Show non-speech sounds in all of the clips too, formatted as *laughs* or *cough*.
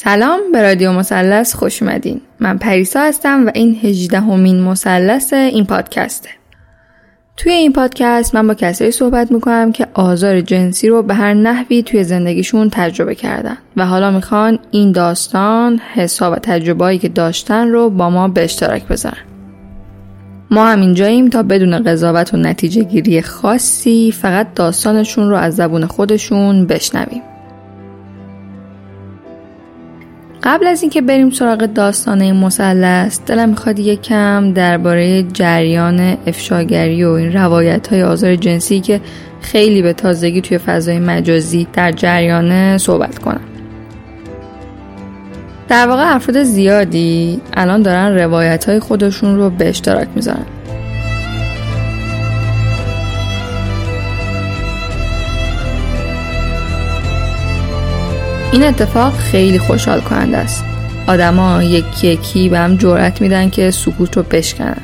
سلام به رادیو مثلث خوش اومدین من پریسا هستم و این هجدهمین مثلث این پادکسته توی این پادکست من با کسایی صحبت می‌کنم که آزار جنسی رو به هر نحوی توی زندگیشون تجربه کردن و حالا می‌خوان این داستان، حساب و تجربهایی که داشتن رو با ما به اشتراک بذارن. ما هم اینجاییم تا بدون قضاوت و نتیجه گیری خاصی فقط داستانشون رو از زبون خودشون بشنویم. قبل از اینکه بریم سراغ داستانه مثلث دلم می‌خواد یکم درباره جریان افشاگری و این روایت های آزار جنسی که خیلی به تازگی توی فضای مجازی در جریان صحبت کنم. در واقع افراد زیادی الان دارن روایت های خودشون رو به اشتراک می‌ذارن. این اتفاق خیلی خوشحال کننده است. آدما یکی یکی به هم جرأت میدن که سکوت رو بشکنن.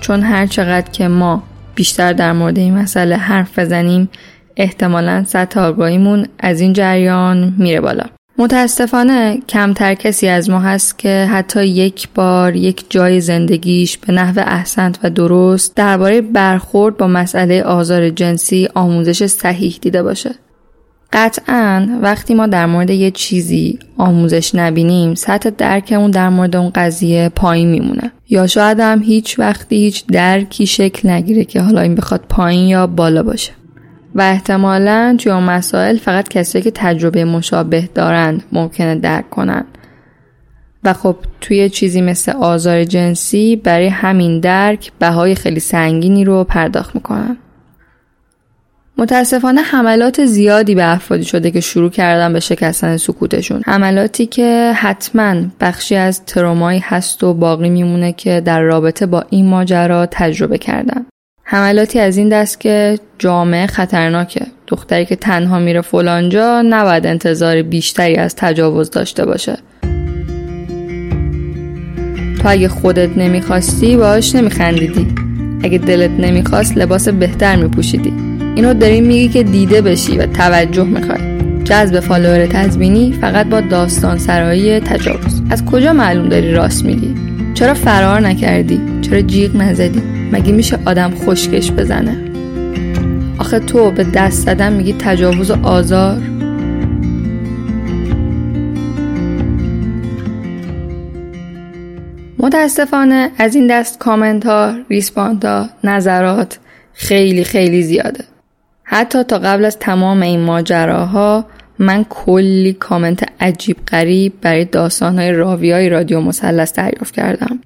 چون هر چقدر که ما بیشتر در مورد این مسئله حرف بزنیم احتمالا سطح آگاهیمون از این جریان میره بالا. متاسفانه کمتر کسی از ما هست که حتی یک بار یک جای زندگیش به نحو احسنت و درست درباره برخورد با مسئله آزار جنسی آموزش صحیح دیده باشه. قطعا وقتی ما در مورد یه چیزی آموزش نبینیم سطح درکمون در مورد اون قضیه پایین میمونه. یا شاید هم هیچ وقتی هیچ درکی شکل نگیره که حالا این بخواد پایین یا بالا باشه. و احتمالا توی اون مسائل فقط کسایی که تجربه مشابه دارن ممکنه درک کنن و خب توی چیزی مثل آزار جنسی برای همین درک بهای خیلی سنگینی رو پرداخت می‌کنن. متاسفانه حملات زیادی به افرادی شده که شروع کردن به شکستن سکوتشون. حملاتی که حتما بخشی از ترومایی هست و باقی میمونه که در رابطه با این ماجرا تجربه کردن. حملاتی از این دست که جامعه خطرناکه. دختری که تنها میره فلانجا نباید انتظار بیشتری از تجاوز داشته باشه. تو اگه خودت نمی‌خواستی باش نمیخندیدی. اگه دلت نمی‌خواست لباس بهتر میپوشیدی. اینو داری میگی که دیده بشی و توجه می‌خوای. جذب فالوور تزمینی فقط با داستان سرایی تجاوز. از کجا معلوم داری راست میگی؟ چرا فرار نکردی؟ چرا جیغ نزدی؟ مگه میشه آدم خشکش بزنه؟ آخه تو به دست زدن میگی تجاوز و آزار؟ متاسفانه از این دست کامنت ها ریسپانت ها نظرات خیلی خیلی زیاده. حتی تا قبل از تمام این ماجراها من کلی کامنت عجیب غریب برای داستانهای راوی های رادیو مسلس دریافت کردم.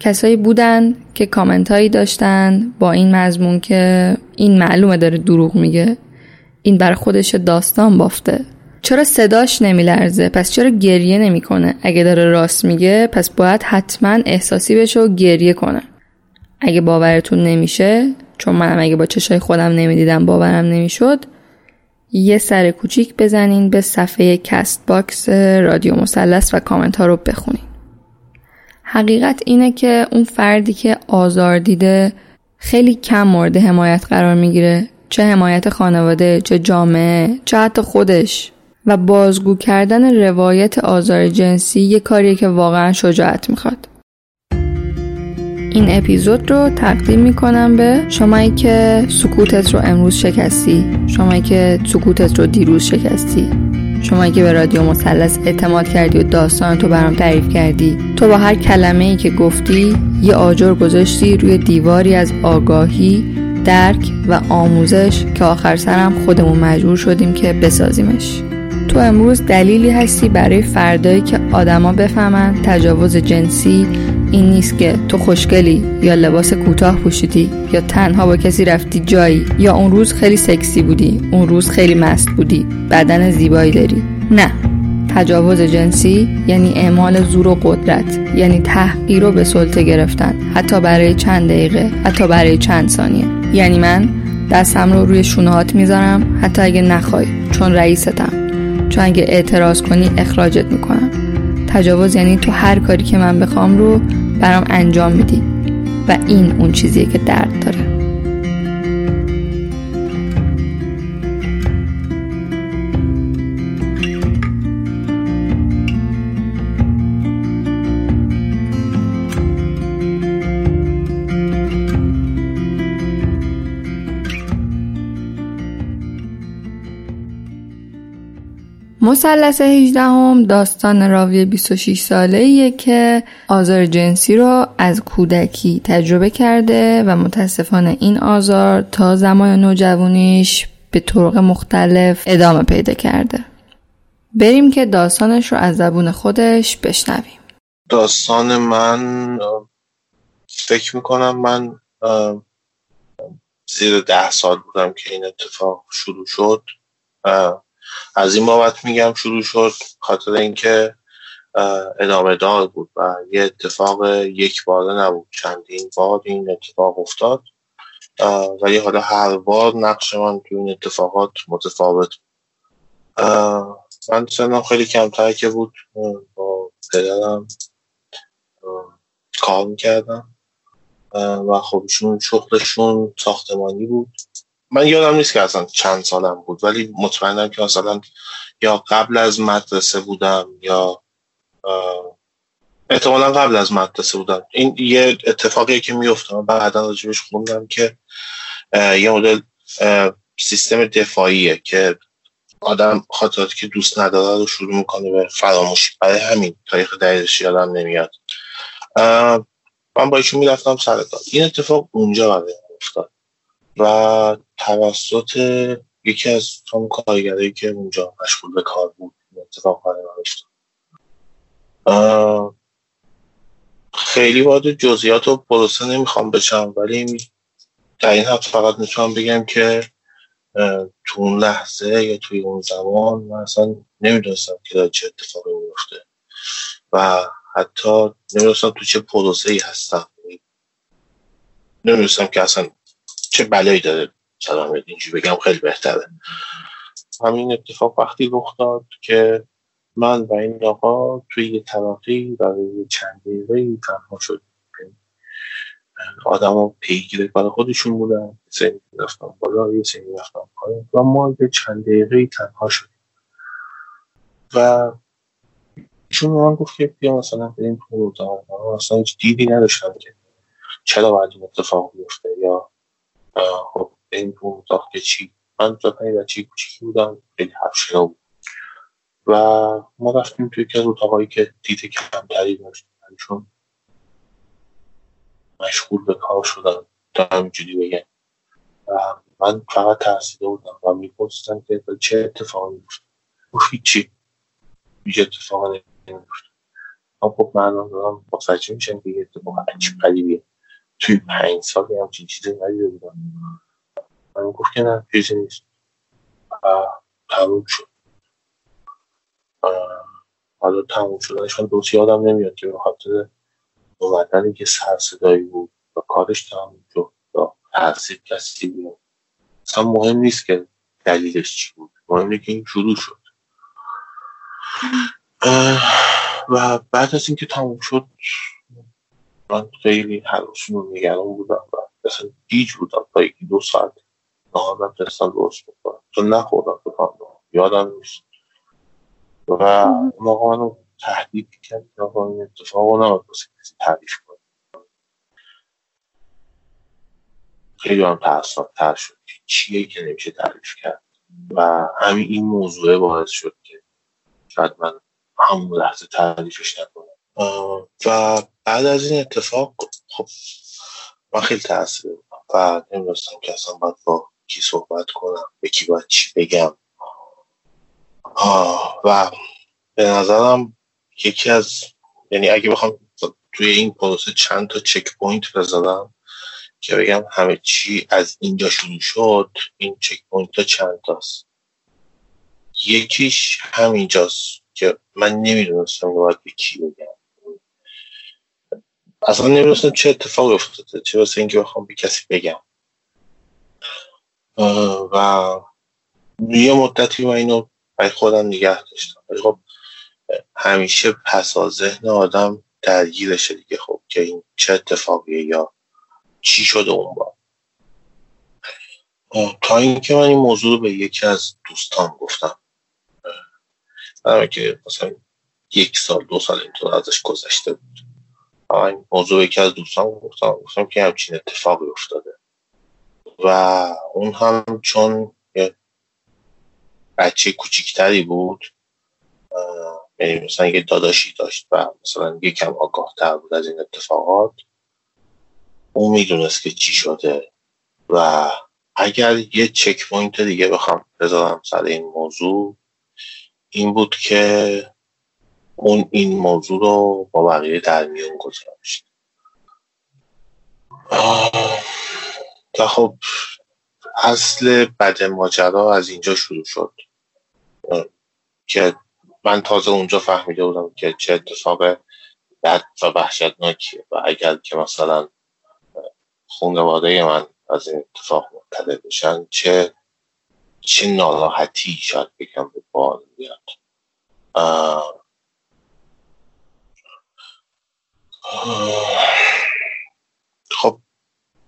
کسایی بودن که کامنت هایی داشتن با این مضمون که این معلومه داره دروغ میگه این بر خودش داستان بافته. چرا صداش نمیلرزه؟ پس چرا گریه نمی‌کنه؟ اگه داره راست میگه پس باید حتما احساسی بشه و گریه کنه. اگه باورتون نمیشه چون منم اگه با چشای خودم نمی‌دیدم باورم نمی‌شد یه سر کوچیک بزنین به صفحه Castbox رادیو مثلث و کامنت ها رو بخونین. حقیقت اینه که اون فردی که آزار دیده خیلی کم مورد حمایت قرار می‌گیره. چه حمایت خانواده چه جامعه چه حتی خودش. و بازگو کردن روایت آزار جنسی یه کاریه که واقعا شجاعت می‌خواد. این اپیزود رو تقدیم می‌کنم به شمایی که سکوتت رو امروز شکستی شمایی که سکوتت رو دیروز شکستی شمایی که به رادیو مثلث اعتماد کردی و داستان تو برام تعریف کردی. تو با هر کلمه ای که گفتی یه آجر گذاشتی روی دیواری از آگاهی درک و آموزش که آخر سرم خودمون مجبور شدیم که بسازیمش. تو امروز دلیلی هستی برای فردایی که آدما بفهمن تجاوز جنسی این نیست که تو خوشگلی یا لباس کوتاه پوشیدی یا تنها با کسی رفتی جایی یا اون روز خیلی سکسی بودی اون روز خیلی مست بودی بدن زیبایی داری. نه. تجاوز جنسی یعنی اعمال زور و قدرت یعنی تحقیر رو به سلطه گرفتن حتی برای چند دقیقه حتی برای چند ثانیه. یعنی من دستم رو روی شونهات می‌ذارم حتی اگه نخوای چون رئیستم. چون اگه اعتراض کنی اخراجت می‌کنم. تجاوز یعنی تو هر کاری که من بخوام رو برام انجام میدی. و این اون چیزیه که درد داره. مثلث 18 هم داستان راوی 26 ساله که آزار جنسی رو از کودکی تجربه کرده و متاسفانه این آزار تا زمان نوجوانیش به طرق مختلف ادامه پیدا کرده. بریم که داستانش رو از زبون خودش بشنویم. داستان من فکر می‌کنم من زیر ده سال بودم که این اتفاق شروع شد. از این بابت میگم شروع شد خاطر اینکه ادامه دار بود و یه اتفاق یک باره نبود. چندین بار این اتفاق افتاد. ولی حالا هر بار نقش من تو این اتفاقات متفاوت من سنم خیلی کمتر که بود. با پدرم کار می‌کردم. و خب ایشون شغلشون ساختمانی بود. من یادم نیست که اصلا چند سالم بود ولی مطمئنم که مثلا یا قبل از مدرسه بودم یا احتمالا قبل از مدرسه بودم. این یه اتفاقیه که میفتم بعدا راجبش خوندم که یه مدل سیستم دفاعیه که آدم خاطراتی که دوست نداره رو شروع می‌کنه به فراموشی برای همین تاریخ دقیقش یادم نمیاد. من با ایشون می‌رفتم سر این اتفاق اونجا برای افتاد. و توسط یکی از هم کارگرایی که اونجا مشغول به کار بود اتفاق برای خیلی وارد جزئیات و پروسه نمی‌خوام بشم ولی در این حد فقط می‌تونم بگم که تو اون لحظه یا توی اون زمان من اصلا نمی‌دونستم که چه اتفاقی میفته و حتی نمی‌دونستم تو چه پروسه ای هستم. نمی‌دونستم که اصلا چه بلایی داره؟ سلام اینجوری بگم خیلی بهتره. همین اتفاق وقتی رخ داد که من و این آقا توی یه طبقه برای چند دقیقه تنها شد آدم ها پیگیره برای خودشون بودن سری رفتم بالا یه سری رفتم پایین و ما یه چند دقیقه تنها شدیم. و ایشون من گفت که بیا مثلا بریم تو اتاق. اصلا هیچ دیدی نداشتم که چرا باید این اتفاق بیفته یا خب این اتاق که چی من تا پنی بچه کوچیکی بودم خیلی حرف بود. و ما رفتیم توی که از اتاقایی که دیده کمتری داشت چون مشغول به کار شدن تا همینجوری بگم. و من فقط ترسیده بودم و میپرسیدم که چه اتفاقی میفته گفت هیچی. هیچ اتفاقی نمیفته اما خب من دارم متوجه میشم که یه اتفاق عجیب قریبیه توی پنج سالی همچین چیزی ندیده بودم. من گفت که نه چیزی نیست. تموم شد. حالا تموم شدنش من دوست یادم نمیاد که به خاطر که سر صدایی بود و کارش تمام شد یا تاثیر کسی بیاد اصلا مهم نیست که دلیلش چی بود. مهم که این شروع شد. و بعد از اینکه تموم شد من خیلی حراسون رو نگران بودم و مثلا گیج بودم تا یکی دو ساعت نهار نتونستم درست بکنم. چون نخوردم بکنم یادم نیست. و موقع منو تهدید کرد. که این اتفاق رو نمید باسه کسی تعریف کنم خیلی هم تر شد. چیه که نمیشه تعریف کرد؟ و همین این موضوع باعث شد که شاید من همون لحظه تعریفش نکنم. و بعد از این اتفاق خب من خیلی تاثیر و نمی‌دونستم که اصلا باید با کی صحبت کنم به کی باید چی بگم. و به نظرم یکی از یعنی اگه بخوام توی این پروسه چند تا checkpoint بذارم که بگم همه چی از اینجا شروع شد این checkpoint ها چند تاست. یکیش همینجاست که من نمی‌دونستم باید به کی بگم. اصلا نمی‌دونستم چه اتفاق افتاده. چه واسه اینکه بخوام به کسی بگم. و یه مدتی من اینو برای خودم نگه داشتم. ولی خب همیشه پس از ذهن آدم درگیرشه دیگه. خب که این چه اتفاقیه یا چی شده اون با تا اینکه من این موضوع رو به یکی از دوستان گفتم. که مثلا یک سال دو سال اینطور ازش گذشته بود. این موضوع یکی از دوستان گفتم گفتم که همچین اتفاقی افتاده. و اون هم چون بچه کوچیکتری بود یعنی مثلا یه داداشی داشت و مثلا یکم آگاه تر بود از این اتفاقات اون می‌دونست که چی شده. و اگر یه چک پوینت دیگه بخوام بذارم سر این موضوع این بود که اون این موضوع رو با بقیه در میون گذاشت. و خب اصل بد ماجرا از اینجا شروع شد. که من تازه اونجا فهمیده بودم که چه اتفاق بد و وحشتناکیه و اگر که مثلا خانواده من از این اتفاق مطلع بشن چه چه ناراحتی شاید بگم به بار میاد. خب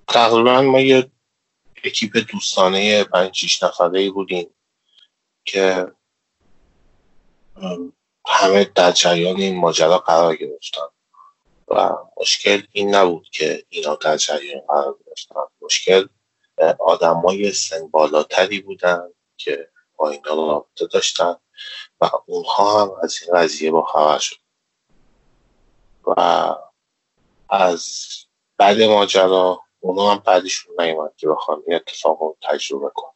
تقریبا ما یه اکیپ دوستانه پنج شیش نفره بودیم که همه در جریان این ماجرا قرار گرفتن و مشکل این نبود که اینا در جریان قرار گرفتن. مشکل آدمای سن بالاتری بودن که با اینا رابطه داشتن و اونها هم از این قضیه با خبر و از بعد ماجرا اونا هم بعدشون نیومد که بخوام این اتفاق رو تجربه کن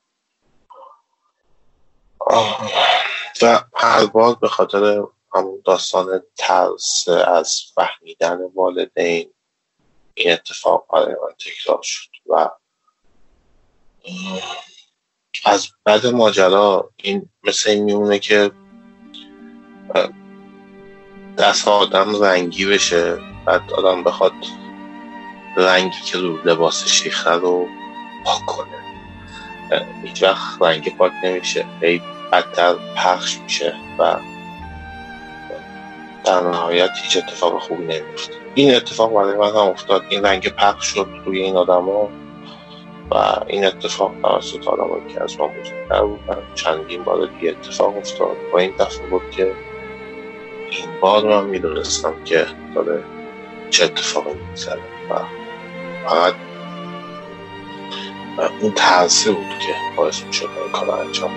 و هر بار به خاطر همون داستان ترس از فهمیدن والدین این اتفاق برای من تکرار شد و از بعد ماجرا این مثل این میمونه که دست آدم رنگی بشه بعد آدم بخواد رنگی که رو لباسش ریخته رو پاک کنه. هیچ وقت رنگی پاک نمیشه. هی بدتر پخش میشه و در نهایت هیچ اتفاق خوبی نمیفته. این اتفاق برای من هم افتاد. این رنگ پخش شد روی این آدم ها و این اتفاق توسط آدم که از ما بزرگتر بودن چندین بار دیگه اتفاق افتاد. و این بود که این بار من می‌دونستم که داره چه اتفاقی میگذره و فقط اون ترسه بود که باعث می‌شد این کار انجام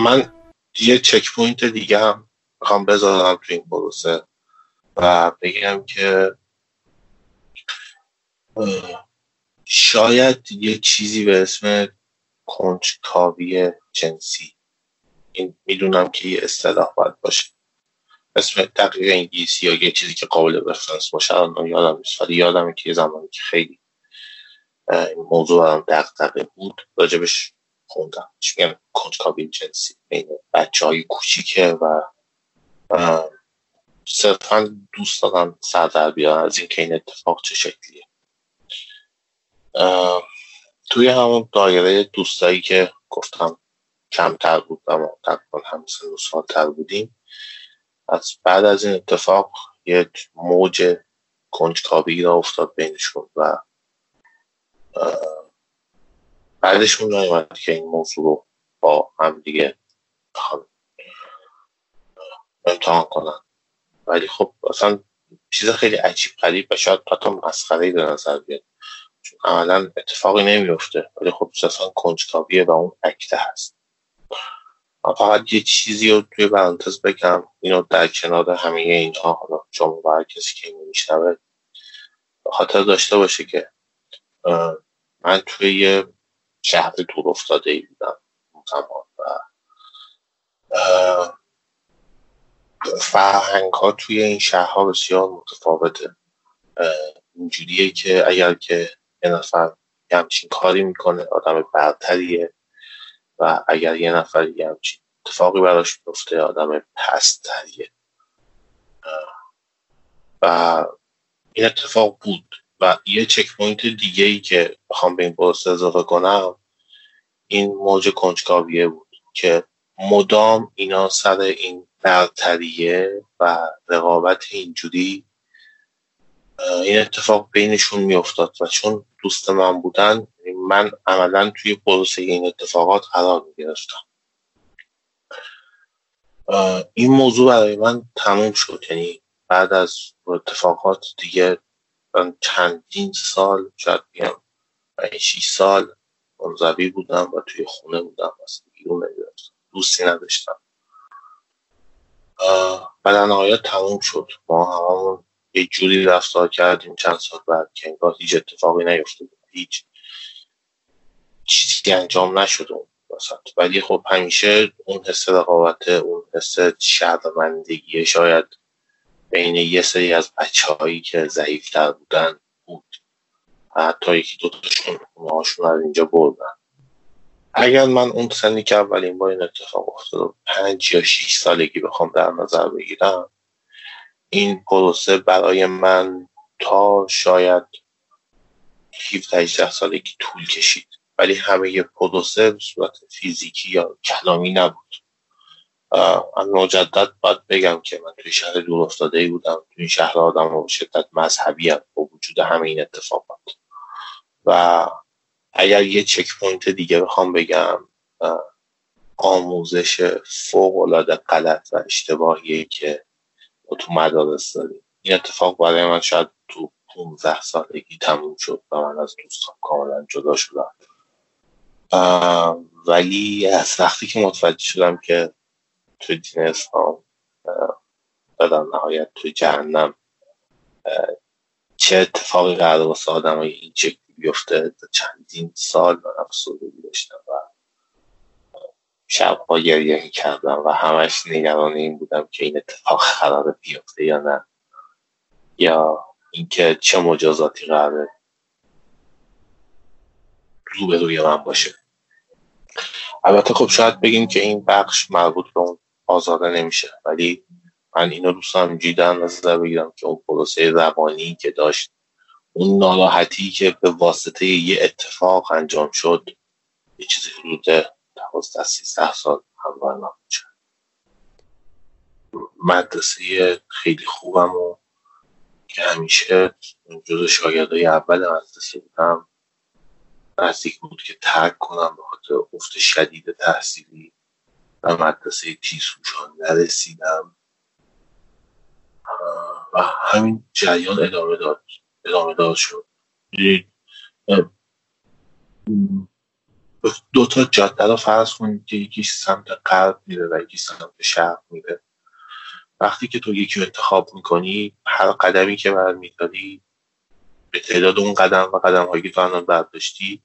من یه checkpoint دیگه هم می‌خوام بذارم تو این پروسه و بگم که شاید یه چیزی به اسم کنجکاوی جنسی. این می‌دونم که یه اصطلاح باید باشه. اسم دقیق انگلیسی یا یه چیزی که قابل reference باشه الان یادم نیست ولی یادم که یه زمانی که خیلی این موضوع برام دغدغه بود راجبش خوندم چی میگن کنجکاوی جنسی بین بچه های کوچیکه و صرفا دوست دارم سر در بیارن از اینکه این اتفاق چه شکلیه. توی همون دایره دوستایی که گفتم کمتر بود و ما تقریبا همه سن تر بودیم از بعد از این اتفاق یک موج کنجکاوی را افتاد بینشون و بعدشون نیومد که این موضوع رو با هم دیگه امتحان کنن. ولی خب اصلا چیز خیلی عجیب غریب و شاید حتی مسخره به نظر بیاد. چون عملا اتفاقی نمیفته ولی خب اصلا کنجکاویه و اون اکته هست. فقط یه چیزی رو توی برانتز بگم. اینو در کنار همه اینها حالا شما برای کسی که اینو میشنوه خاطر داشته باشه که من توی یه شهر دور افتاده ای بودم زمان و فرهنگ ها توی این شهرها بسیار متفاوته. اینجوریه که اگر که یه نفر همچین کاری می‌کنه آدم برتریه و اگر یه نفر یه همچین اتفاقی براش میفته آدم پستریه و این اتفاق بود. و یه چک پوینت دیگه ای که بخوام به این پروسه اضافه کنم این موج کنجکاویه بود که مدام اینا سر این برتریه و رقابت اینجوری این اتفاق بینشون میافتاد و چون دوست من بودن من عملا توی پروسه این اتفاقات قرار می‌گرفتم. این موضوع برای من تموم شد. یعنی بعد از اتفاقات دیگه چندین سال شاید بگم شیش سال منظوی بودم و توی خونه بودم. اصلا بیرون دوستی نداشتم. و در نهایت تموم شد. ما هممون یه جوری رفتار کردیم. چند سال بعد که انگار هیچ اتفاقی نیفتاد هیچ چیزی انجام نشده ولی خب همیشه اون حس رقابت اون حس شرمندگی شاید بین یه سری از بچه هایی که ضعیفتر بودن بود. و حتی یکی دوتاشون هاشون از اینجا بردن. اگر من اون سنی که اولین بار این اتفاق افتاد پنج یا شیش سالگی بخوام در نظر بگیرم این پروسه برای من تا شاید 17 سالگی طول کشید. ولی همه پروسه به صورت فیزیکی یا کلامی نبود. مجدد باید بگم که من توی شهر دور افتاده ای بودم. توی این شهر آدم به شدت مذهبی هم با وجود همه این اتفاقات. و اگر یه checkpoint دیگه بخوام بگم آموزش فوق العاده غلط و اشتباهیه که تو مدارس داریم. این اتفاق برای من شاید تو 15 سالگی تموم شد و من از دوستان کاملا جدا شدم. ولی از وقتی که متوجه شدم که تو دین اسلام و در نهایت تو جهنم. چه اتفاقی قرار واسه آدم های این چکلی بیفته؟ چندین سال من افسردگی داشتم و شب با گریه کردم و همش نگران این بودم که این اتفاق قرار بیفته یا نه. یا اینکه چه مجازاتی قراره روی من باشه. البته خب شاید بگیم که این بخش مربوط به اون آزاده نمیشه. ولی من اینو دوست دارم در نظر بگیرم که اون پروسه روانی که داشت اون ناراحتی که به واسطه یه اتفاق انجام شد یه چیزی حدود دوازده سیزده سال همراه من مدرسه خیلی خوبم و که همیشه جز شاگردای اول مدرسه بودم. نزدیک بود که ترک کنم به خاطر افت شدید تحصیلی. و مدرسه تیسوشان نرسیدم. و همین جریان ادامه داد ادامه داد شد. دو تا جاده رو فرض کنید که یکی سمت غرب میره و یکی سمت شرق میره. وقتی که تو یکی رو انتخاب می‌کنی هر قدمی که برمیداری به تعداد اون قدم و قدم هایی که تو الان برداشتی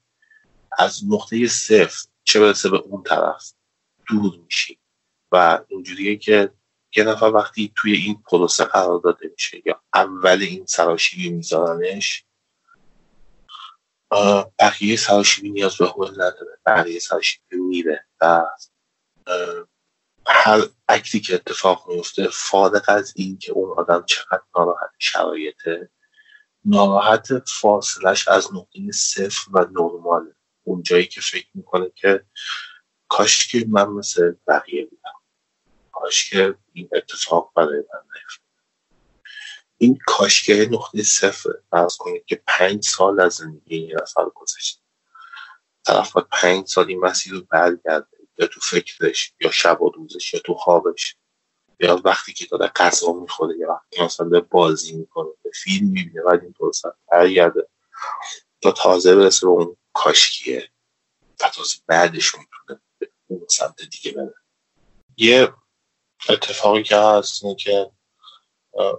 از نقطه صفر چه برسه به اون طرف؟ دور میشی. و اینجوریه که یه نفر وقتی توی این پروسه قرار داده میشه یا اول این سراشیبی میذارنش بقیه سراشیبی نیاز به حول نداره. بقیه سراشیبی میره و هر اکتی که اتفاق میفته فارغ از این که اون آدم چقدر ناراحت شرایطه ناراحت فاصلش از نقطه صفر و نرماله. اون جایی که فکر می‌کنه که کاش که من مثل بقیه بودم. کاش که این اتفاق برای من نیفتاد. این کاشگه نقطه صفر فرض کنید که پنج سال از زندگی این نفر گذشته. طرف باید پنج سال این مسیر رو برگرده. یا تو فکرش یا شب و روزش یا تو خوابش. یا وقتی که داره غذا می‌خوره یا وقتی مثلا بازی می‌کنه به فیلم می‌بینه و این پروسه برگرده. تا تازه برسه به اون کاشکیه. و تازه بعدش می‌تونه به سمت دیگه بره. یه اتفاقی که هست اینه که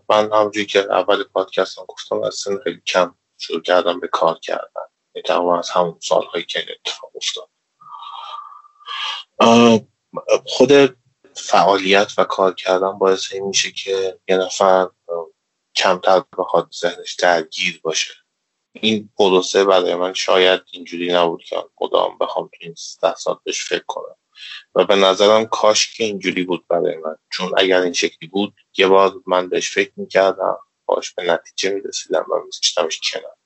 من همونجوری که اول پادکست هم گفتم از سن خیلی کم شروع کردم به کار کردن. تقریبا از همون سالهایی که اتفاق افتاد. خود فعالیت و کار کردن باعث این میشه که یه نفر کمتر بخواد ذهنش درگیر باشه. این پروسه برای من شاید اینجوری نبود که مدام بخوام تو این ده ساعت بهش فکر کنم. و به نظرم کاش که اینجوری بود برای من. چون اگر این شکلی بود یه بار من بهش فکر می‌کردم باش به نتیجه می‌رسیدم و میذاشتمش کنار.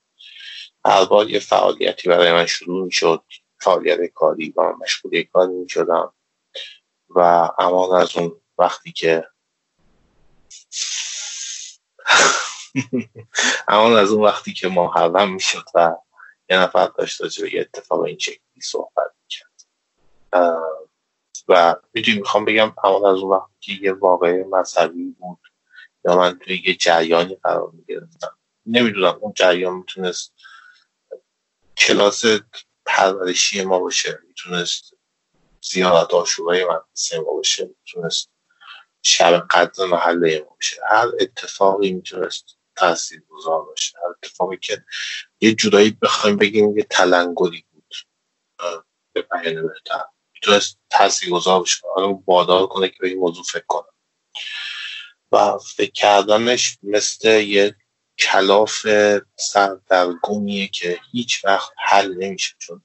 هر بار یه فعالیتی برای من شروع می‌شد. فعالیت کاری و من مشغول کاری می‌شدم. و امان از اون وقتی که *laughs* امان از اون وقتی که محرم می‌شد و یه نفر داشت راجع به یه اتفاق این شکلی صحبت می‌کرد. و می‌دونی می‌خوام بگم امان از اون وقتی که یه واقعه مذهبی بود یا من توی یه جریانی قرار می‌گرفتم نمی‌دونم اون جریان می‌تونست کلاس پرورشی ما باشه می‌تونست زیارت آشورای مدرسه ما باشه می‌تونست شب قدر محله ما باشه هر اتفاقی می‌تونست تاثیر گذار باشه. هر اتفاقی که یه جورایی بخوایم بگیم یه تلنگری بود. به بیان بهتر. می‌تونست تاثیر گذار باشه آدم بادار کنه که به این موضوع فکر کنه. و فکر کردنش مثل یه کلاف سردرگمیه که هیچ وقت حل نمیشه. چون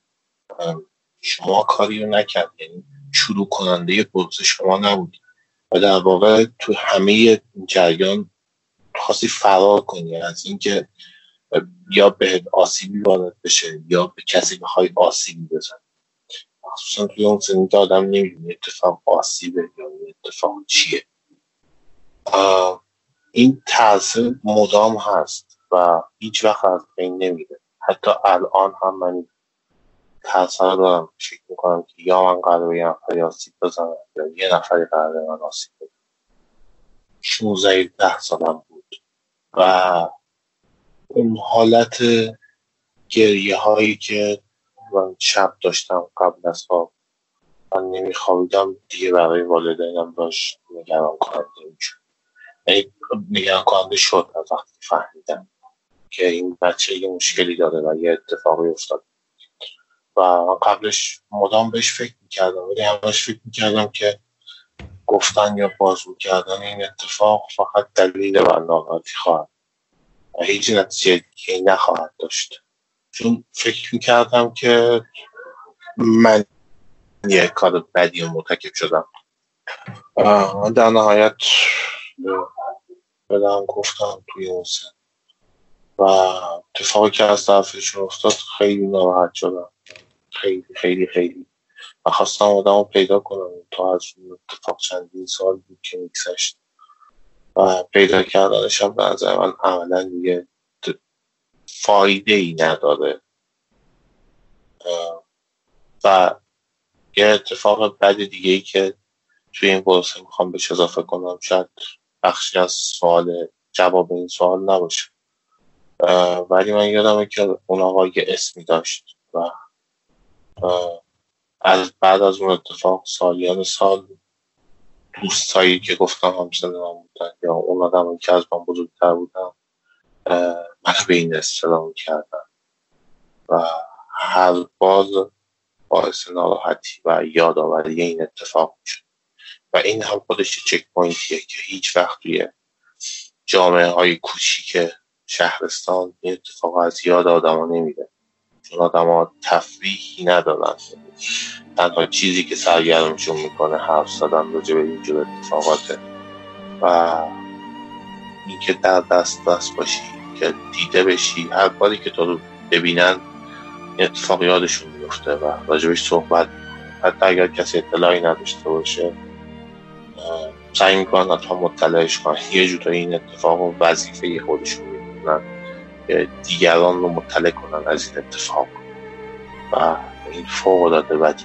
شما کاری رو نکرد. یعنی شروع کننده پروسه شما نبودی و در واقع تو همه جریان خاصی فرار کنی از اینکه یا به آسیبی وارد بشه یا به کسی بخوای آسیبی بزن مخصوصا توی اون سنی آدم نمی‌دونه اتفاق آسیبه یا اتفاق چیه. این تاثیر مدام هست و هیچ وقت از بین نمیره. حتی الان هم من تاثیر دارم. فکر می‌کنم که یا من قراره یه نفری آسیب بزنم یا یه نفری قراره من آسیب بزنم 16 ده سالم بود. و اون حالت گریه هایی که من شب داشتم قبل از خواب من نمیخوابیدم دیگه برای والدینم داشت نگران کننده می‌شد. یعنی نگران کننده شد از وقتی فهمیدم که این بچه یه مشکلی داره و یه اتفاقی افتاد. و قبلش مدام بهش فکر می‌کردم ولی همش فکر می‌کردم که گفتن یا بازگو کردن این اتفاق فقط دلیل بر ناراحتی خواهد. و هیچ نتیجه که نخواهد داشت. چون فکر می‌کردم که من یه کار بدی و مرتکب شدم. در نهایت بدم گفتم توی اون سن. و اتفاقی که از طرفشون افتاد خیلی ناراحت شدم. خیلی خیلی خیلی. و خواستم آدم پیدا کنم. تا از اون اتفاق چندین سال بود که میگذشت و پیدا کردنش هم به نظر من عملا دیگه فایده ای نداره. و یه اتفاق بد دیگه ای که توی این پروسه می‌خوام بهش اضافه کنم شاید بخشی از سوال جواب این سوال نباشه. ولی من یادمه که اون آقا یه اسمی داشت و از بعد از اون اتفاق سالیان سال دوستایی که گفتم همسن من بودن یا اون آدم که از من بزرگتر بودن من به این اصطلاح کردن و هر باز باعث ناراحتی و یادآوری این اتفاق میشه و این هم خودش چک پوینتیه که هیچ وقت توی جامعه های کوچیک شهرستان این اتفاق از یاد آدما نمیده چون آدما تفریحی ندارن. تنها چیزی که سرگرمشون می‌کنه حرف زدن راجع به اینجور اتفاقاته. و اینکه در دست دست باشی که دیده بشی هر باری که تو رو ببینن این اتفاق یادشون میفته و راجبش صحبت حتی اگر کسی اطلاعی نداشته باشه سعی می‌کنن تا مطلعش کنن. یه جورایی این اتفاق و وظیفه خودشون که دیگران رو مطلع کنن از این اتفاق. و این فوق العاده بدی.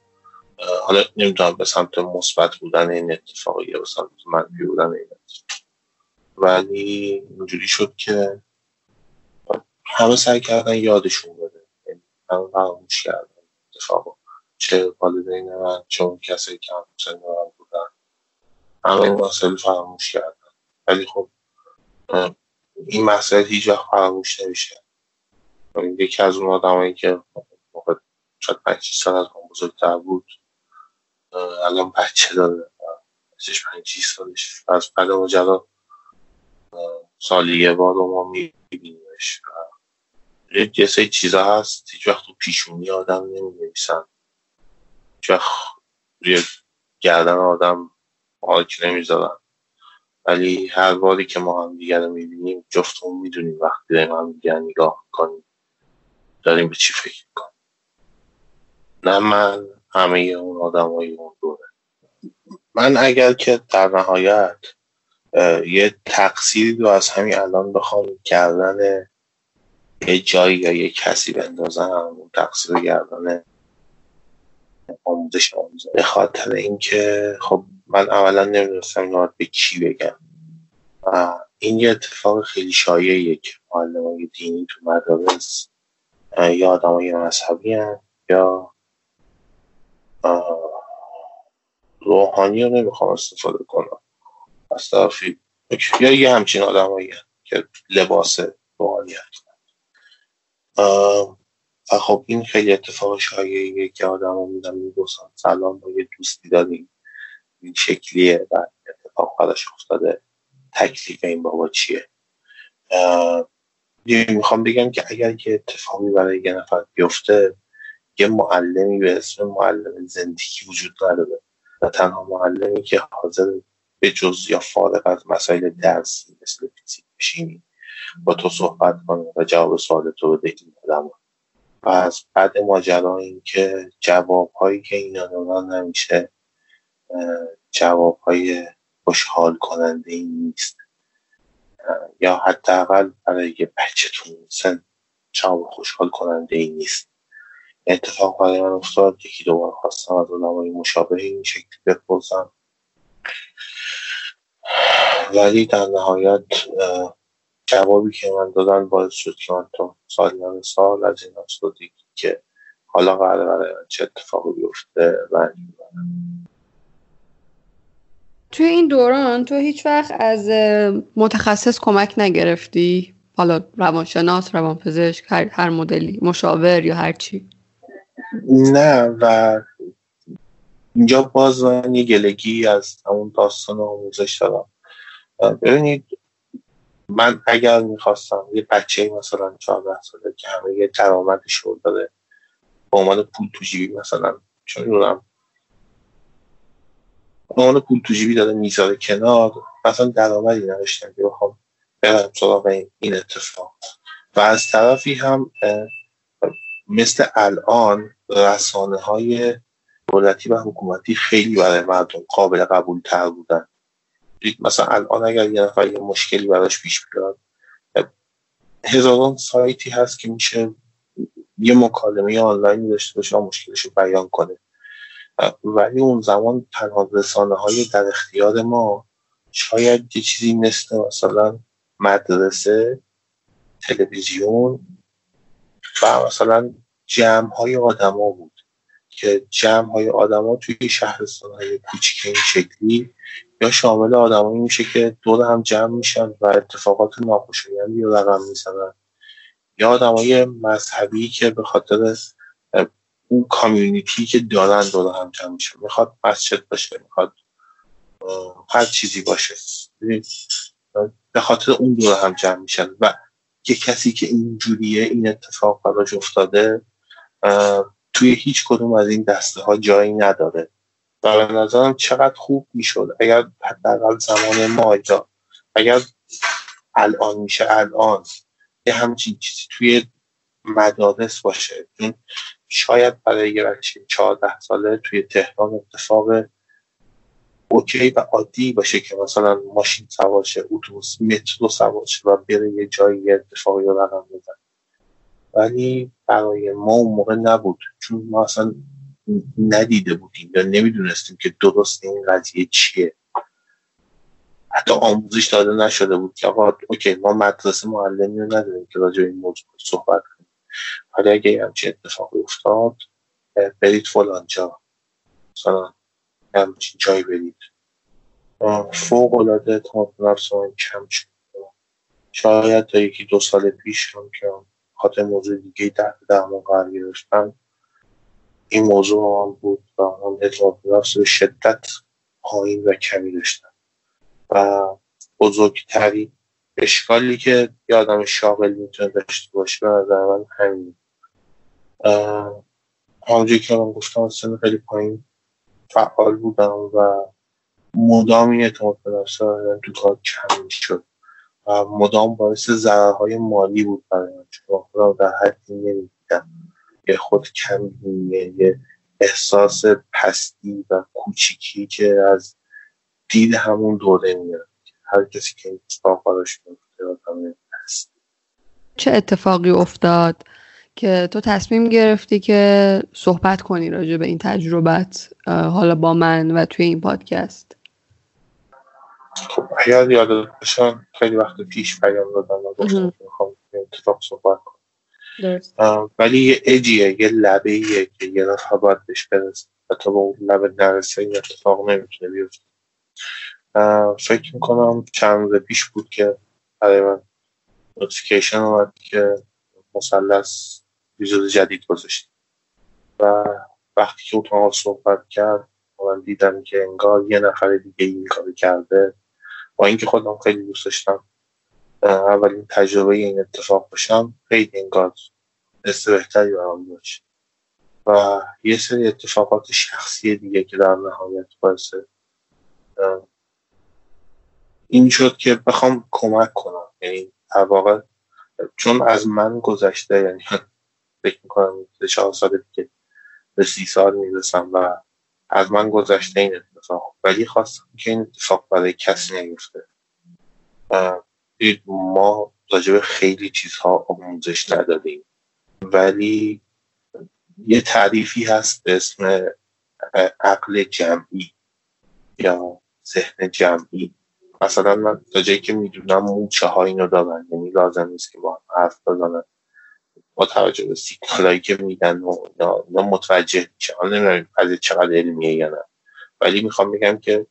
حالا نمی‌دونم به سمت مثبت بودن این اتفاق یا به سمت منفی بودن این اتفاق. ولی اینجوری شد که همه سعی کردن یادشون بده. یعنی همه فراموش کردن اتفاق چه والدین من چه اون کسی که هم سن من بودن. همه این مسئله فراموش کردن. ولی خب این مسئله هیچ وقت فراموش نمیشه. یکی از اون آدمایی که موقع شاید پنج سال از من بزرگتر بود الان بچه داره. بچهش پنج سالش. از بعد ماجرا سالی یه بار رو ما میبینیمش. یه سری چیزا هست. هیچ وقت تو پیشونی آدم نمی نویسن هیچ وقت روی گردن آدم حاک نمی‌ذارن. ولی هر باری که ما هم دیگر رو می‌بینیم جفتمون می‌دونیم وقتی داریم هم دیگر نگاه کنیم داریم به چی فکر کنیم نه من همه اون آدم های اون دوره. من اگر که در نهایت یه تقصیری رو از همین الان بخوام کردن یه جایی یا یه کسی بندازم اون تقصیر گردن آموزش آموزش به خاطر اینکه خب من اولا نمی‌دونستم باید به کی بگم. و این یه اتفاق خیلی شایعیه که معلم دینی تو مدارس یا آدم های مذهبی یا روحانی رو نمی‌خوام استفاده کنم. از طرفی یا یه همچین آدم که لباس روحانی و خب این خیلی اتفاق شایعیه که آدم رو میدن میگوستن سلام با یه دوستی داریم. این شکلیه و اتفاق براش افتاده. تکلیف این بابا چیه؟ می‌خوام بگم که اگر یه اتفاقی برای یه نفر بیفته یه معلمی به اسم معلم زندگی وجود نداره و تنها معلمی که حاضر به جز یا فارغ از مسائل درسی مثل فیزیک بشینی با تو صحبت کنه و جواب سوال تو بده این آدم. و از بعد ماجرا این که جواب هایی که اینا دارن نمیشه جواب های خوشحال کننده این نیست. یا حداقل برای یه بچهتون سن جواب خوشحال کننده این نیست. اتفاق برای من افتاد یکی دوبار خواستم از آدمای مشابه این شکلی بپرسم ولی در نهایت جوابی که من دادن باعث شد که من تا سالیان سال از این که حالا قرار برای من چه اتفاقی بیفته و توی این دوران تو هیچ وقت از متخصص کمک نگرفتی؟ حالا روانشناس، روانپزشک، هر مدلی، مشاور یا هر چی؟ نه و اینجا باز من یه گلگی از همون داستان آموزش دارم. ببینید من اگر می‌خواستم یه بچه مثلا 14 ساله که همه یه درآمدش رو داره به عنوان پول تو جیبی مثلا چون می‌دونم به عنوان پول تو جیبی داره می‌ذاره کنار مثلا درآمدی نداشتم که بخوام برم سراغ این اتفاق. و از طرفی هم مثل الان رسانه های دولتی و حکومتی خیلی برای مردم قابل قبول تر بودن مثلا الان اگر یه نفر یه مشکلی براش پیش بیاد هزاران سایتی هست که میشه یه مکالمه آنلاین داشته باشه و مشکلش رو بیان کنه. ولی اون زمان تنها رسانه های در اختیار ما شاید یه چیزی مثل مثلا مدرسه تلویزیون و مثلا جمع های آدما بود که جمع های آدما توی شهرستان های کوچیک این شکلی یا شامل آدمایی میشه که دور هم جمع میشن و اتفاقات ناخوشایندی رو رقم می‌زنن. یا آدمای مذهبی که به خاطر اون کامیونیتی که دارن دور هم جمع میشه می‌خواد مسجد باشه می‌خواد هر چیزی باشه. به خاطر اون دور هم جمع میشن و یه کسی که اینجوریه این اتفاق براش افتاده توی هیچ کدوم از این دسته ها جایی نداره. و به نظرم چقدر خوب می‌شد. اگر حداقل زمان ما اگر الان میشه الان یه همچین چیزی توی مدارس باشه. چون شاید برای یه بچه چهارده ساله توی تهران اتفاق اوکی و عادی باشه که مثلا ماشین سوار شه اتوبوس مترو سوار شه و بره یه جایی یه اتفاقی رو رقم بزن ولی برای ما اون موقع نبود. چون ما اصلا ندیده بودیم یا نمی‌دونستیم که درست این قضیه چیه. حتی آموزش داده نشده بود که آقا اوکی ما مدرسه معلمی رو نداریم که راجع این موضوع صحبت کنیم. ولی اگه همچین اتفاقی افتاد برید فلان جا. مثلا همچین جایی برید. فوق العاده اعتماد نفس کم شد. شاید تا یکی دو سال پیش هم که خاطر موضوع دیگه در درمان قرار گرفتن. این موضوع هم بود و هم اعتماد نفس به شدت پایین و کمی داشتن. و بزرگترین اشکالی که یه آدم شاغل می‌تونه داشته باشه به نظر من همین. همونجوری که من گفتم سن خیلی پایین فعال بودم و مدام این اعتماد به نفس تو کار کم شد. مدام باعث ضررهای مالی بود برای من چون خودم در حدی نمی‌دیدم یه خود کمی یه احساس پستی و کوچیکی که از دید همون دوره میاد. هر کسی که این اتفاق براش چه اتفاقی افتاد که تو تصمیم گرفتی که صحبت کنی راجع به این تجربت حالا با من و توی این پادکست؟ خب اگر یاد خیلی وقت پیش پیام دادم و گفتم می‌خوام اتفاق صحبت کنم. ولی یه اجیه یه لبه ایه که یه نفر باید بهش برسه. و تا به اون لبه نرسه این اتفاق نمی‌تونه بیفته. فکر می‌کنم چند روز پیش بود که برای من نوتیفیکیشن اومد که مثلث ویژه جدید گذاشت و وقتی که اتاق صحبت کرد من دیدم که انگار یه نفر دیگه این کار کرده. با اینکه خودم خیلی دوست داشتم اولین تجربه این اتفاق باشم خیلی انگار دست بهتری برام داشت. و یه سری اتفاقات شخصی دیگه که در نهایت باعث این شد که بخوام کمک کنم. یعنی واقع چون از من گذشته یعنی *laughs* فکر می‌کنم چهار سال دیگه به سی سال می‌رسم و از من گذشته این اتفاق. ولی خواستم که این اتفاق برای کسی نیفته. ما راجع خیلی چیزها آموزش ندادیم. ولی یه تعریفی هست به اسم عقل جمعی یا ذهن جمعی. مثلا من تا جایی که می‌دونم موچه ها اینو دارن. یعنی لازم نیست که با حرف بزنن. با توجه به سیگنالایی که میدن و اینا متوجه میشه. حالا نمی‌دونم از چقدر علمیه یا نه. ولی می‌خوام بگم که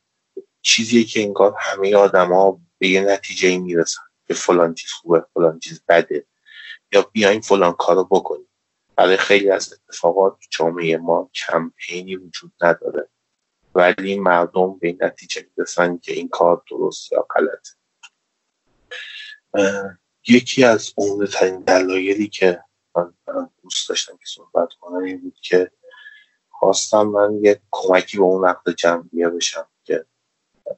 چیزیه که انگار همه آدما به یه نتیجه می‌رسن. که فلان چیز خوبه فلان چیز بده. یا بیاین فلان کارو بکنیم. برای خیلی از اتفاقات جامعه ما کمپینی وجود نداره. ولی مردم به نتیجه می‌رسن که این کار درست یا غلط یکی از عمده ترین دلایلی که من دوست داشتم که صحبت کنم این بود که خواستم من یک کمکی به اون عقد جمعیه بشم که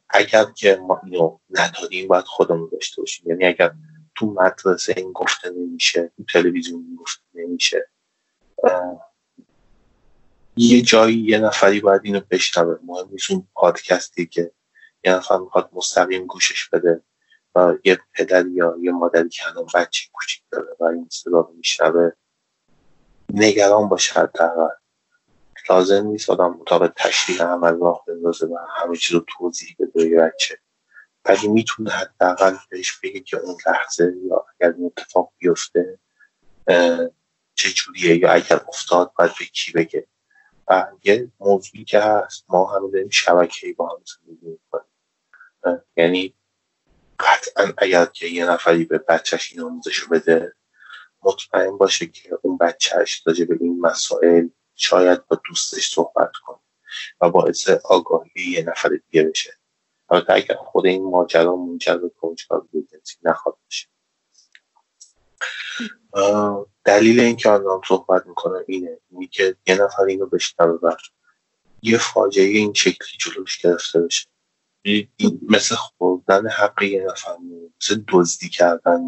اگر که ما اینو نداریم باید خودمون داشته باشیم. یعنی اگر تو مدرسه این گفته نمیشه تو تلویزیون این گفته نمیشه یه جایی یه نفری باید اینو بشنوه. مهم نیست اون پادکستی که یه نفر می‌خواد مستقیم گوشش بده. و یه پدر یا یه مادری که هنوز بچه کوچیک داره و این صدا رو میشنوه نگران باشه حداقل. لازم نیست آدم مطابق تشریح عمل راه بندازه و همه چیز رو توضیح بده به بچه. ولی می‌تونه حداقل بهش بگه که اون لحظه یا اگر این اتفاق بیفته چجوریه یا اگر افتاد باید به کی بگه. و یه موضوعی که هست ما همه داریم شبکه‌ای با هم زندگی می‌کنیم. یعنی قطعا اگر که یه نفری به بچهش این آموزش بده مطمئن باشه که اون بچهش راجع به این مسائل شاید با دوستش صحبت کنه و باعث آگاهی یه نفر دیگه بشه. البته اگر خود این ماجرا منجر به کنجکاوی جنسی نخواد بشه دلیل اینکه الان صحبت می‌کنم اینه اینی یه نفر اینو بشنوه و یه فاجعه این شکلی جلوش گرفته بشه. مثل خوردن حق یه نفر مثل دزدی کردن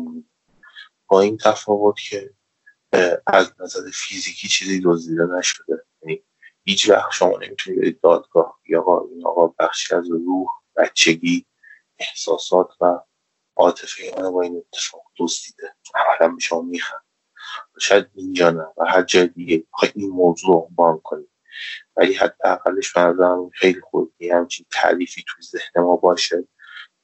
با این تفاوت که از نظر فیزیکی چیزی دزدیده نشده. یعنی هیچ وقت شما نمی‌تونید برید دادگاه یا این آقا بخشی از روح بچگی احساسات و عاطفه من با این اتفاق دزدیده. عملا به شما میخند شاید اینجا نه و هر جای دیگه. این موضوع رو عنوان کنید ولی حداقلش بنظرم خیلی خوب. همچین تعریفی توی ذهن ما باشه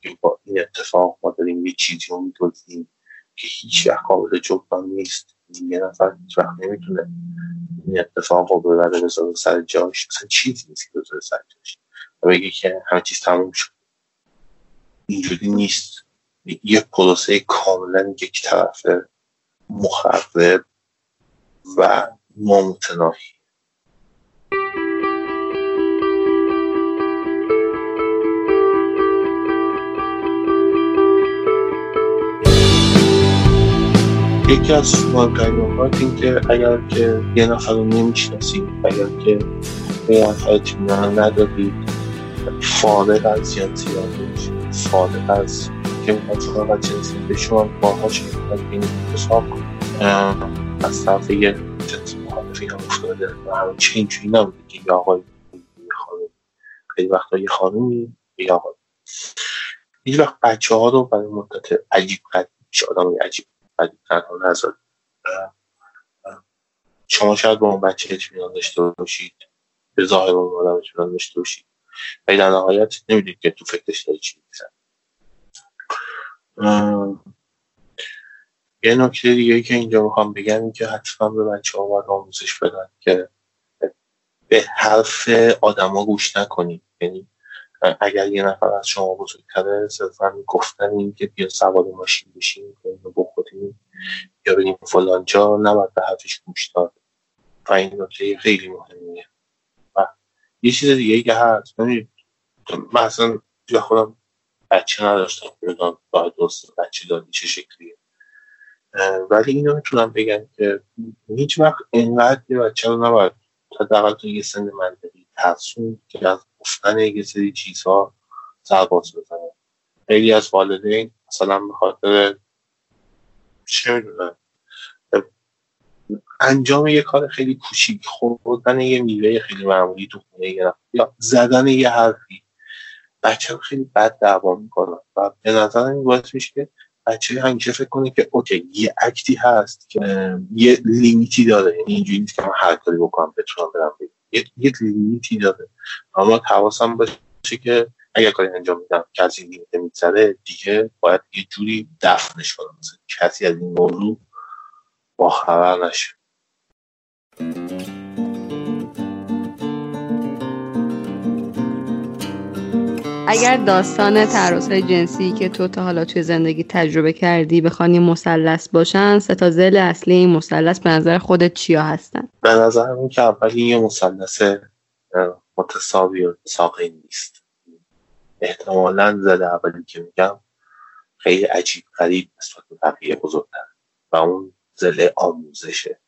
که با این اتفاق ما داریم یه چیزی رو میدوزیم که هیچ وقت قابل جبران نیست. یه نفر هیچ وقت نمی‌تونه این اتفاق رو ببره بذاره سر جاش. اصلا چیزی نیست که بذاره سر جاش. و بگه که همه چیز تموم شد. اینجوری نیست. یه پروسه کاملا یک طرفه مخرب و نامتناهی. یکی از مهمترین نکات این که اگر که یه نفر رو نمی‌شناسید اگر که یه نفر اطمینان ندارید فارغ از جنسیت فارغ از که می‌خواد فقط جنسی به شما باهاش می‌خواد این حساب از طرف یه جنس مخالفی هم افتاده و همون چه اینجوری نبوده که یه آقای خانم خیلی وقتا یه خانومی یه آقای. هیچ وقت بچه ها رو برای مدت عجیب قدیم چه آدم عجیب قدیم تنها نذارید شما شاید با اون بچه اطمینان داشته باشید. به ظاهر اون آدم اطمینان داشته باشید. ولی در نهایت نمی‌دونید که تو فکرش داری چی میزن یه نکته دیگه که اینجا می‌خوام بگم که حتما به بچه ها باید آموزش بدن که به حرف آدما گوش نکنید یعنی اگر یه نفر از شما بزرگتره صرفا گفتن این که بیا سوار ماشین بشین اینو بخوریم یا بریم فلان جا نباید به حرفش گوش داد. و این نکته خیلی مهمیه. و یه چیز دیگه که هست من اصلا خودم بچه نداشتم بدون باید درست بچه دادی چه شکلیه. ولی اینو می‌تونم بگم که هیچ وقت اینقدر یه بچه رو نباید تا تو یه سن منطقی ترسون که از گفتن یه سری چیزها سرباز بزنه. خیلی از والدین مثلا به خاطر چه می‌دونم انجام یه کار خیلی کوچیک خوردن یه میوه خیلی معمولی تو خونه یا زدن یه حرفی. بچه خیلی بد دعوا می‌کنن و به نظر این باعث میشه که بچه همیشه فکر کنه که اوکی یه اکتی هست که یه لیمیتی داره. یعنی اینجوری نیست که من هر کاری بکنم بتونم برم یه, یه لیمیتی داره. اما حواسم باشه که اگر کاری انجام میدم که از این لیمیت میگذره دیگه باید یه جوری دفنش کنم. مثلا کسی از این موضوع با خبر نشه. اگر داستان های جنسی که تو تا حالا توی زندگی تجربه کردی بخوانی مثلث باشن سه تا زل اصلی این مثلث به نظر خودت چیا هستن؟ به نظر من که اول یه مثلث متساوی و ساقی نیست. احتمالا زل اولی که میگم خیلی عجیب غریب نسبت به بقیه بزرگتر و اون زل آموزشه.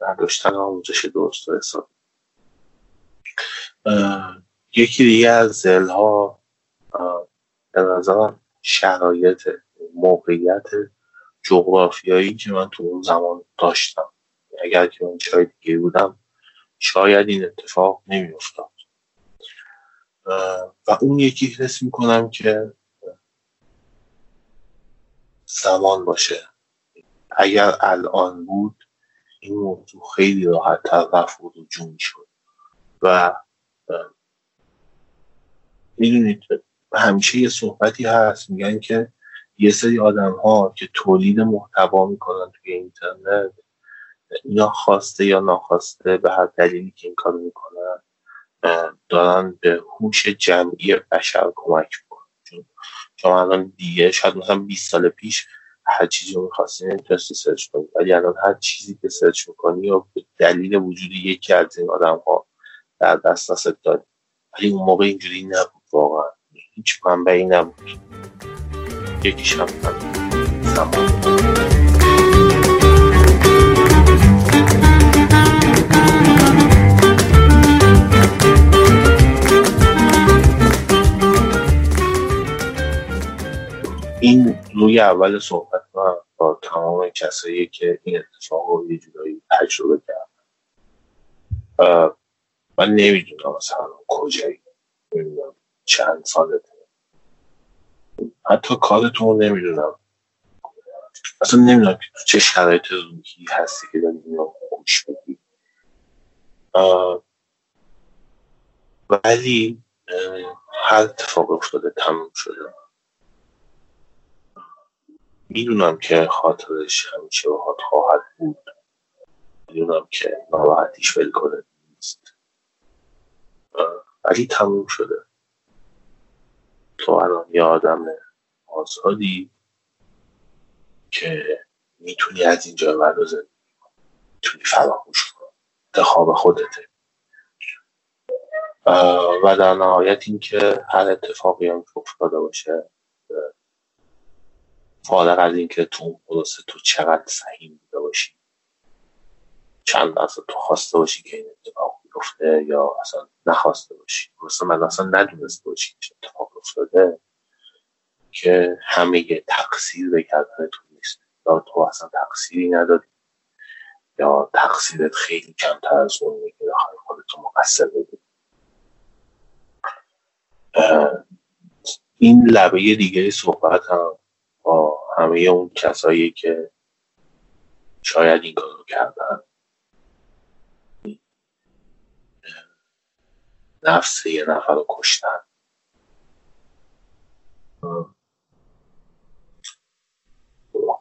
برداشتن آموزش درست و حسابی یکی دیگه از زل ها به نظرم شرایط موقعیت جغرافیایی که من تو اون زمان داشتم. اگر که من چای دیگه بودم شاید این اتفاق نمی افتاد و اون یکی حس می‌کنم که زمان باشه. اگر الان بود این موضوع خیلی راحت تر رفت و جون شد. و می‌دونید همیشه یه صحبتی هست میگن که یه سری آدم ها که تولید محتوا می‌کنن توی اینترنت اینا خواسته یا ناخواسته به هر دلیلی که این کار می‌کنن دارن به هوش جمعی بشر کمک می‌کنن. چون شما الان دیگه شاید مثلا 20 سال پیش هر چیزی رو می‌خواستی نمی‌تونستی سرچ کنی. ولی الان هر چیزی که سرچ می‌کنی و به دلیل وجود یکی از این آدم ها در دسترست داری. ولی اون موقع اینجوری نبود واقعا. هیچ منبعی نبود. یکیش هم این روی اول صحبت من با تمام کسایی که این اتفاق رو یه جورایی تجربه کردن. من نمی‌دونم مثلا کجایی. نمی‌دونم چند سالته. حتی کارتون رو نمی‌دونم. اصلا نمی‌دونم چه شرایط روحی هستی که داری اینو خوش بگی. ولی هر اتفاق افتاده تموم شده. می‌دونم که خاطرش همیشه باهات خواهد بود. می‌دونم که ناراحتیش ول کنه. نیست. ولی تموم شده. تو الان یه آدم آزادی که می‌تونی از اینجا ور زندگی می‌تونی فراموش کنی. انتخاب خودته. و در نهایت این که هر اتفاقی هم که افتاده باشه فارغ از اینکه تو پروسه تو چقدر سهیم بوده باشی. چند درصد تو خواسته باشی که این اتفاق بیفته یا اصلا نخواسته باشی. مثلا من اصلا ندونسته باشی که اتفاق افتاده که همه تقصیر به گردن تو نیست. یا تو اصلا تقصیری نداری یا تقصیرت خیلی کمتر از اون که خواهی خودتو مقصر بدی. این لبه دیگه صحبت هم همه اون کسایی که شاید این کارو کردن. نفس یه نفر رو کشتن.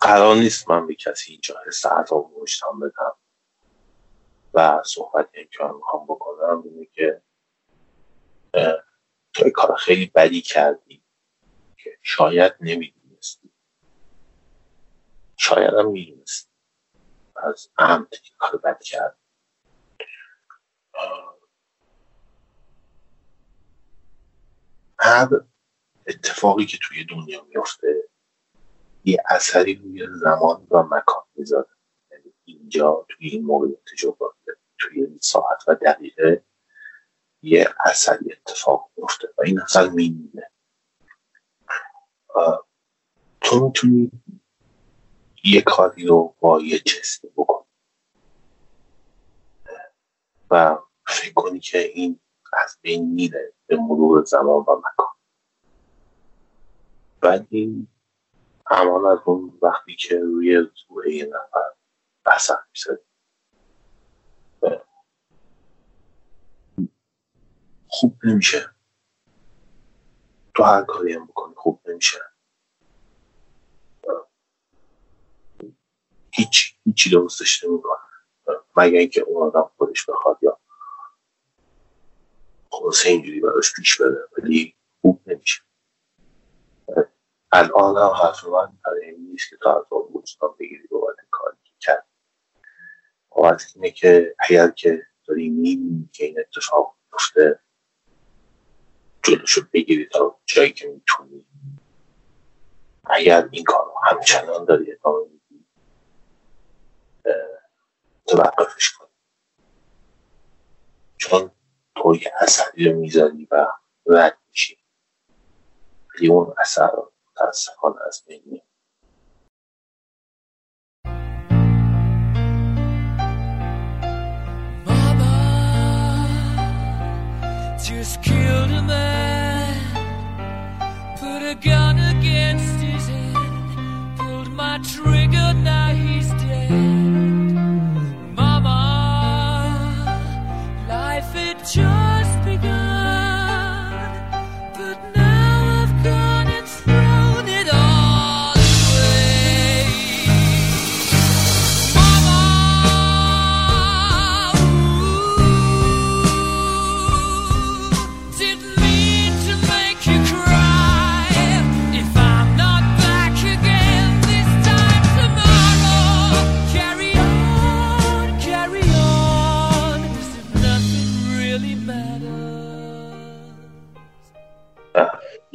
قرار نیست من به کسی اینجا حس عذاب مشتم بدم و صحبت که می‌خوام بکنم اینه که تو کار خیلی بدی کردی که شاید نمی‌دونستی شاید هم می‌دونستی از عمد کار بد کرد. هر اتفاقی که توی دنیا میفته یه اثری روی زمان و مکان می‌ذاره. یعنی اینجا توی این موقعیت جغرافی توی این ساعت و دقیقه یه اثری اتفاق میفته و این اثر میمونه تو می‌تونی یه کاری رو با یه جسمی بکن. و فکر کنی که این از بین میره به مرور زمان و مکان. ولی همان از اون وقتی که روی روح یه نفر بسر میشه خوب نمیشه. تو هر کاری هم بکنی خوب نمیشه. هیچ هیچی درستش نمی‌کنه مگر اینکه اون آدم خودش بخواد یا خلاصه اینجوری براش پیش بره ولی خوب نمیشه. الان هم حرف من برای این نیست که تا از اون بوستان بگیری بابت کاری که کرد. بابت اینه که اگر که داری می‌بینی که این اتفاق میفته جلوشو بگیری تا جایی که می‌تونی. اگر این کار همچنان داری ادامه میدی توقفش کنی چون تو یه اثری رو می‌ذاری و رد میشی. ولی اون اثر رو متاسفانه از بین میره just killed a man, put a gun against his head, pulled my trigger,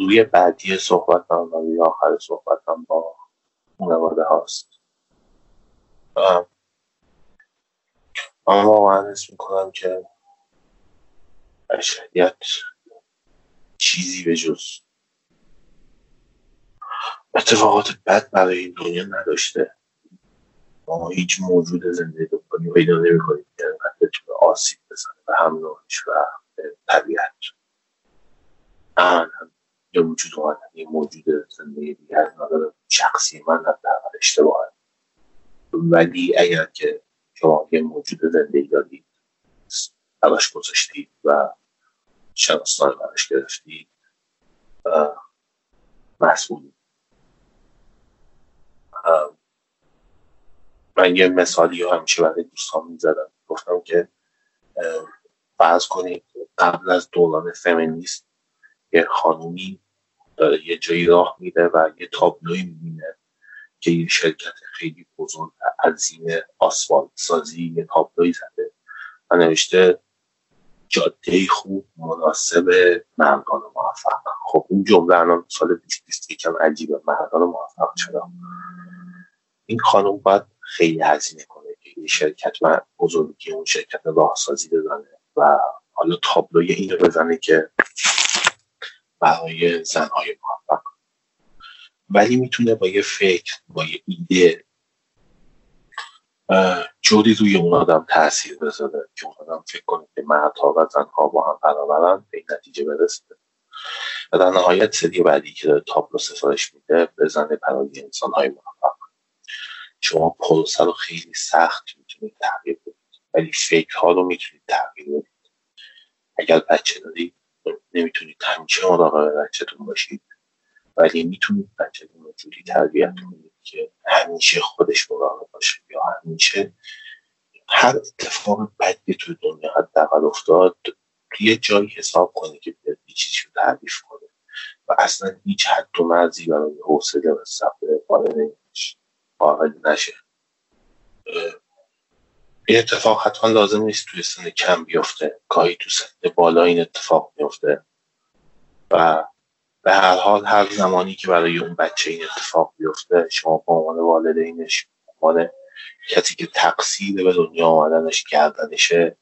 روی بعدی صحبتم و روی آخر صحبتم با خانواده هاست. ام، من واقعا حس می‌کنم که بشریت چیزی به جز اتفاقات بد برای این دنیا نداشته. ما هیچ موجود زنده بکنی پیدا نمی‌کنیم که انقدر بتونه آسیب بزنه به هم و به طبیعت. هم یه وجود اومدن یه موجود زنده دیگه از نظر شخصی من حداقل اشتباهه ولی اگر که شما یه موجود زنده دارید براش گذاشتید و شناسنامه براش گرفتید ام، من یه مثالی رو همیشه برای دوستان می‌زدم. گفتم که فرض کنید قبل از دوران فمینیست یه خانومی داره. یه جایی راه میره و یه تابلوی می‌بینه که یه شرکت خیلی بزرگ و عظیم آسفالت سازی یه تابلوی زده و نوشته جاده خوب مناسب مردان موفق. خب این جمله الان سال 2020 یکم عجیبه. مردان موفق چرا؟ این خانم باید خیلی هزینه کنه که یه شرکت و بزرگی اون شرکت راهسازی بزنه و حالا تابلوی این رو بزنه که برای زنهای موفق. ولی می‌تونه با یه فکر با یه ایده جوری روی اون آدم تاثیر بذاره که اون آدم فکر کنه که مردها و زنها با هم برابرن به این نتیجه برسه. و در نهایت سری بعدی که داره تابلو سفارش میده بزنه برای انسانهای موفق. شما پروسه رو خیلی سخت می‌تونید تغییر بدید. ولی فکرها رو می‌تونید تغییر بدید. اگر بچه دارید نمی‌تونید همیشه مراقب بچهتون باشید ولی می‌تونید بچهتون رو جوری تربیت کنید که همیشه خودش مراقب باشه یا همیشه هر اتفاق بدی توی دنیا حداقل افتاد یه جایی حساب کنه که بیاد یه چیزی رو تعریف کنه. و اصلا هیچ حد و مرزی برای حوصله و صبر قائل نشه. این اتفاق حتما لازم نیست توی سن کم بیفته. گاهی تو سن بالا این اتفاق میفته. و به هر حال هر زمانی که برای اون بچه این اتفاق بیفته شما به عنوان والدینش عنوان کسی که تقصیر به دنیا آمدنش گردنشه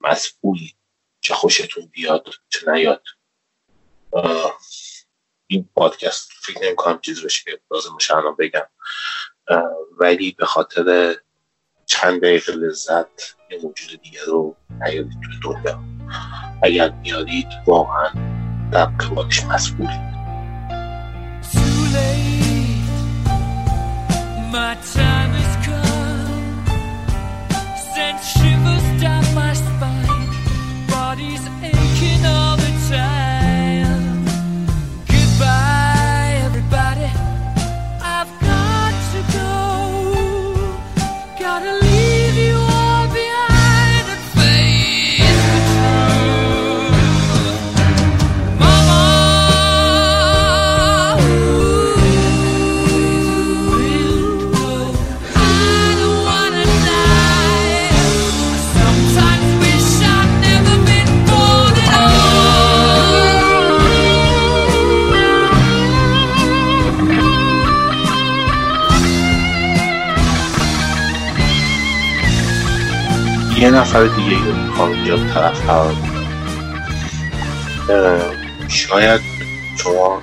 مسئولی چه خوشتون بیاد چه نیاد. این پادکست فکر نمی کنم چیز بشه که لازم بگم. ولی به خاطر چند دقیقه لذت یه موجود دیگه رو نیارید توی دنیا. اگر میارید واقعا در قبالش مسئولید body's نفر دیگه رو می‌خوام اینجا طرف قرار شاید شما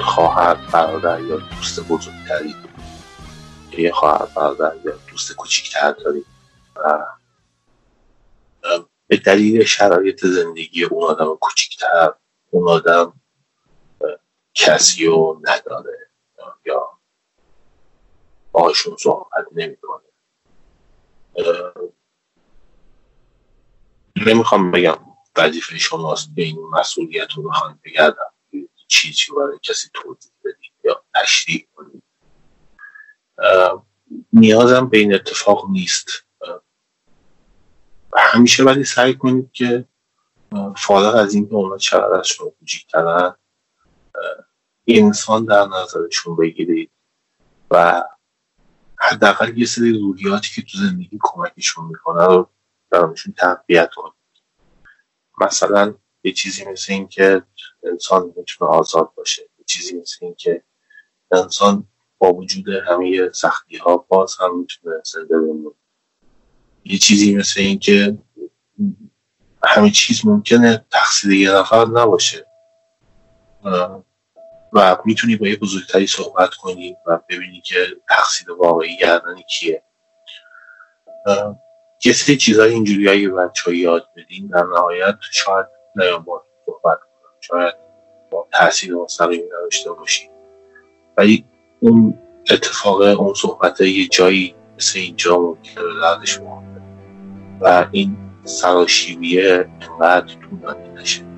خواهر برادر یا دوست بزرگتری یه خواهر برادر یا دوست کوچیکتر دارید و به دلیل شرایط زندگی اون آدم کوچیکتر اون آدم کسی رو نداره یا باهاشون صحبت نمی‌کنه. نمی‌خوام بگم وظیفه شماست به این مسئولیت رو بخواید بگردم. چیزی برای کسی توضیح بدید یا تشریح کنید نیازم به این اتفاق نیست. همیشه ولی سعی کنید که فارغ از اینکه اونا چقدر از شما کوچیکترن انسان در نظرشون بگیرید و حداقل یه سری روحیاتی که تو زندگی کمکشون می‌کنه رو درونشون تقویت کنید مثلا یه چیزی مثل این که انسان می‌تونه آزاد باشه. یه چیزی مثل این که انسان با وجود همه سختی ها باز هم می‌تونه زنده بمونه. یه چیزی مثل این که همه چیز ممکنه تقصیر یه نفر نباشه. و می‌تونی با یه بزرگتری صحبت کنی و ببینی که تقصیر واقعی گردن کیه. یه سری چیزهای اینجوری به بچه ها یاد بدین در نهایت شاید نیام صحبت کنم. شاید با تاثیر مستقیمی نداشته باشی. ولی اون اتفاق اون صحبت یه جایی مثل اینجا ممکنه به دردش و این سراشیبیه انقدر طولانی نشه.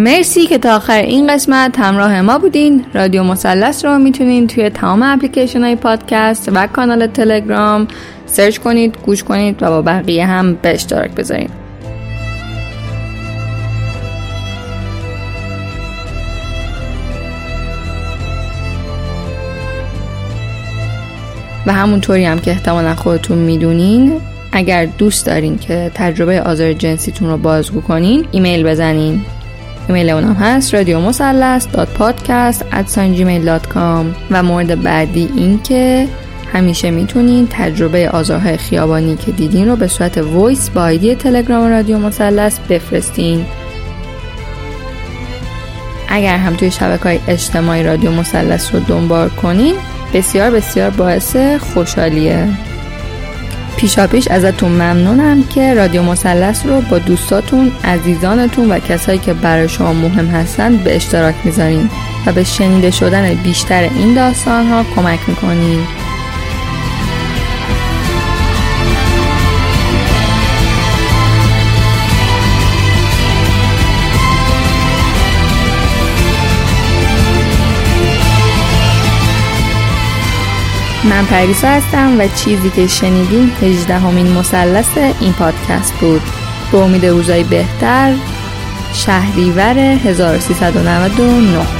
مرسی که تا آخر این قسمت همراه ما بودین. رادیو مثلث رو می‌تونین توی تمام اپلیکیشن های پادکست و کانال تلگرام سرچ کنید گوش کنید و با بقیه هم به اشتراک بذارین. و همونطوری هم که احتمالا خودتون می‌دونین اگر دوست دارین که تجربه آزار جنسیتون رو بازگو کنین ایمیل بزنین. ایمیل اونم هست رادیو مثلث پادکست و مورد بعدی این که همیشه می‌تونین تجربه آزارهای خیابانی که دیدین رو به صورت voice با آیدی تلگرام رادیو مثلث بفرستین. اگر هم توی شبکه های اجتماعی رادیو مثلث رو دنبال کنین بسیار بسیار باعث خوشحالیه. پیشا پیش ازتون ممنونم که رادیو مثلث رو با دوستاتون، عزیزانتون و کسایی که برای شما مهم هستن به اشتراک می‌ذارین و به شنیده شدن بیشتر این داستان ها کمک می‌کنین. من پریسا هستم و چیزی که شنیدین 18 همین مثلث این پادکست بود. به امید روزای بهتر شهریور 1399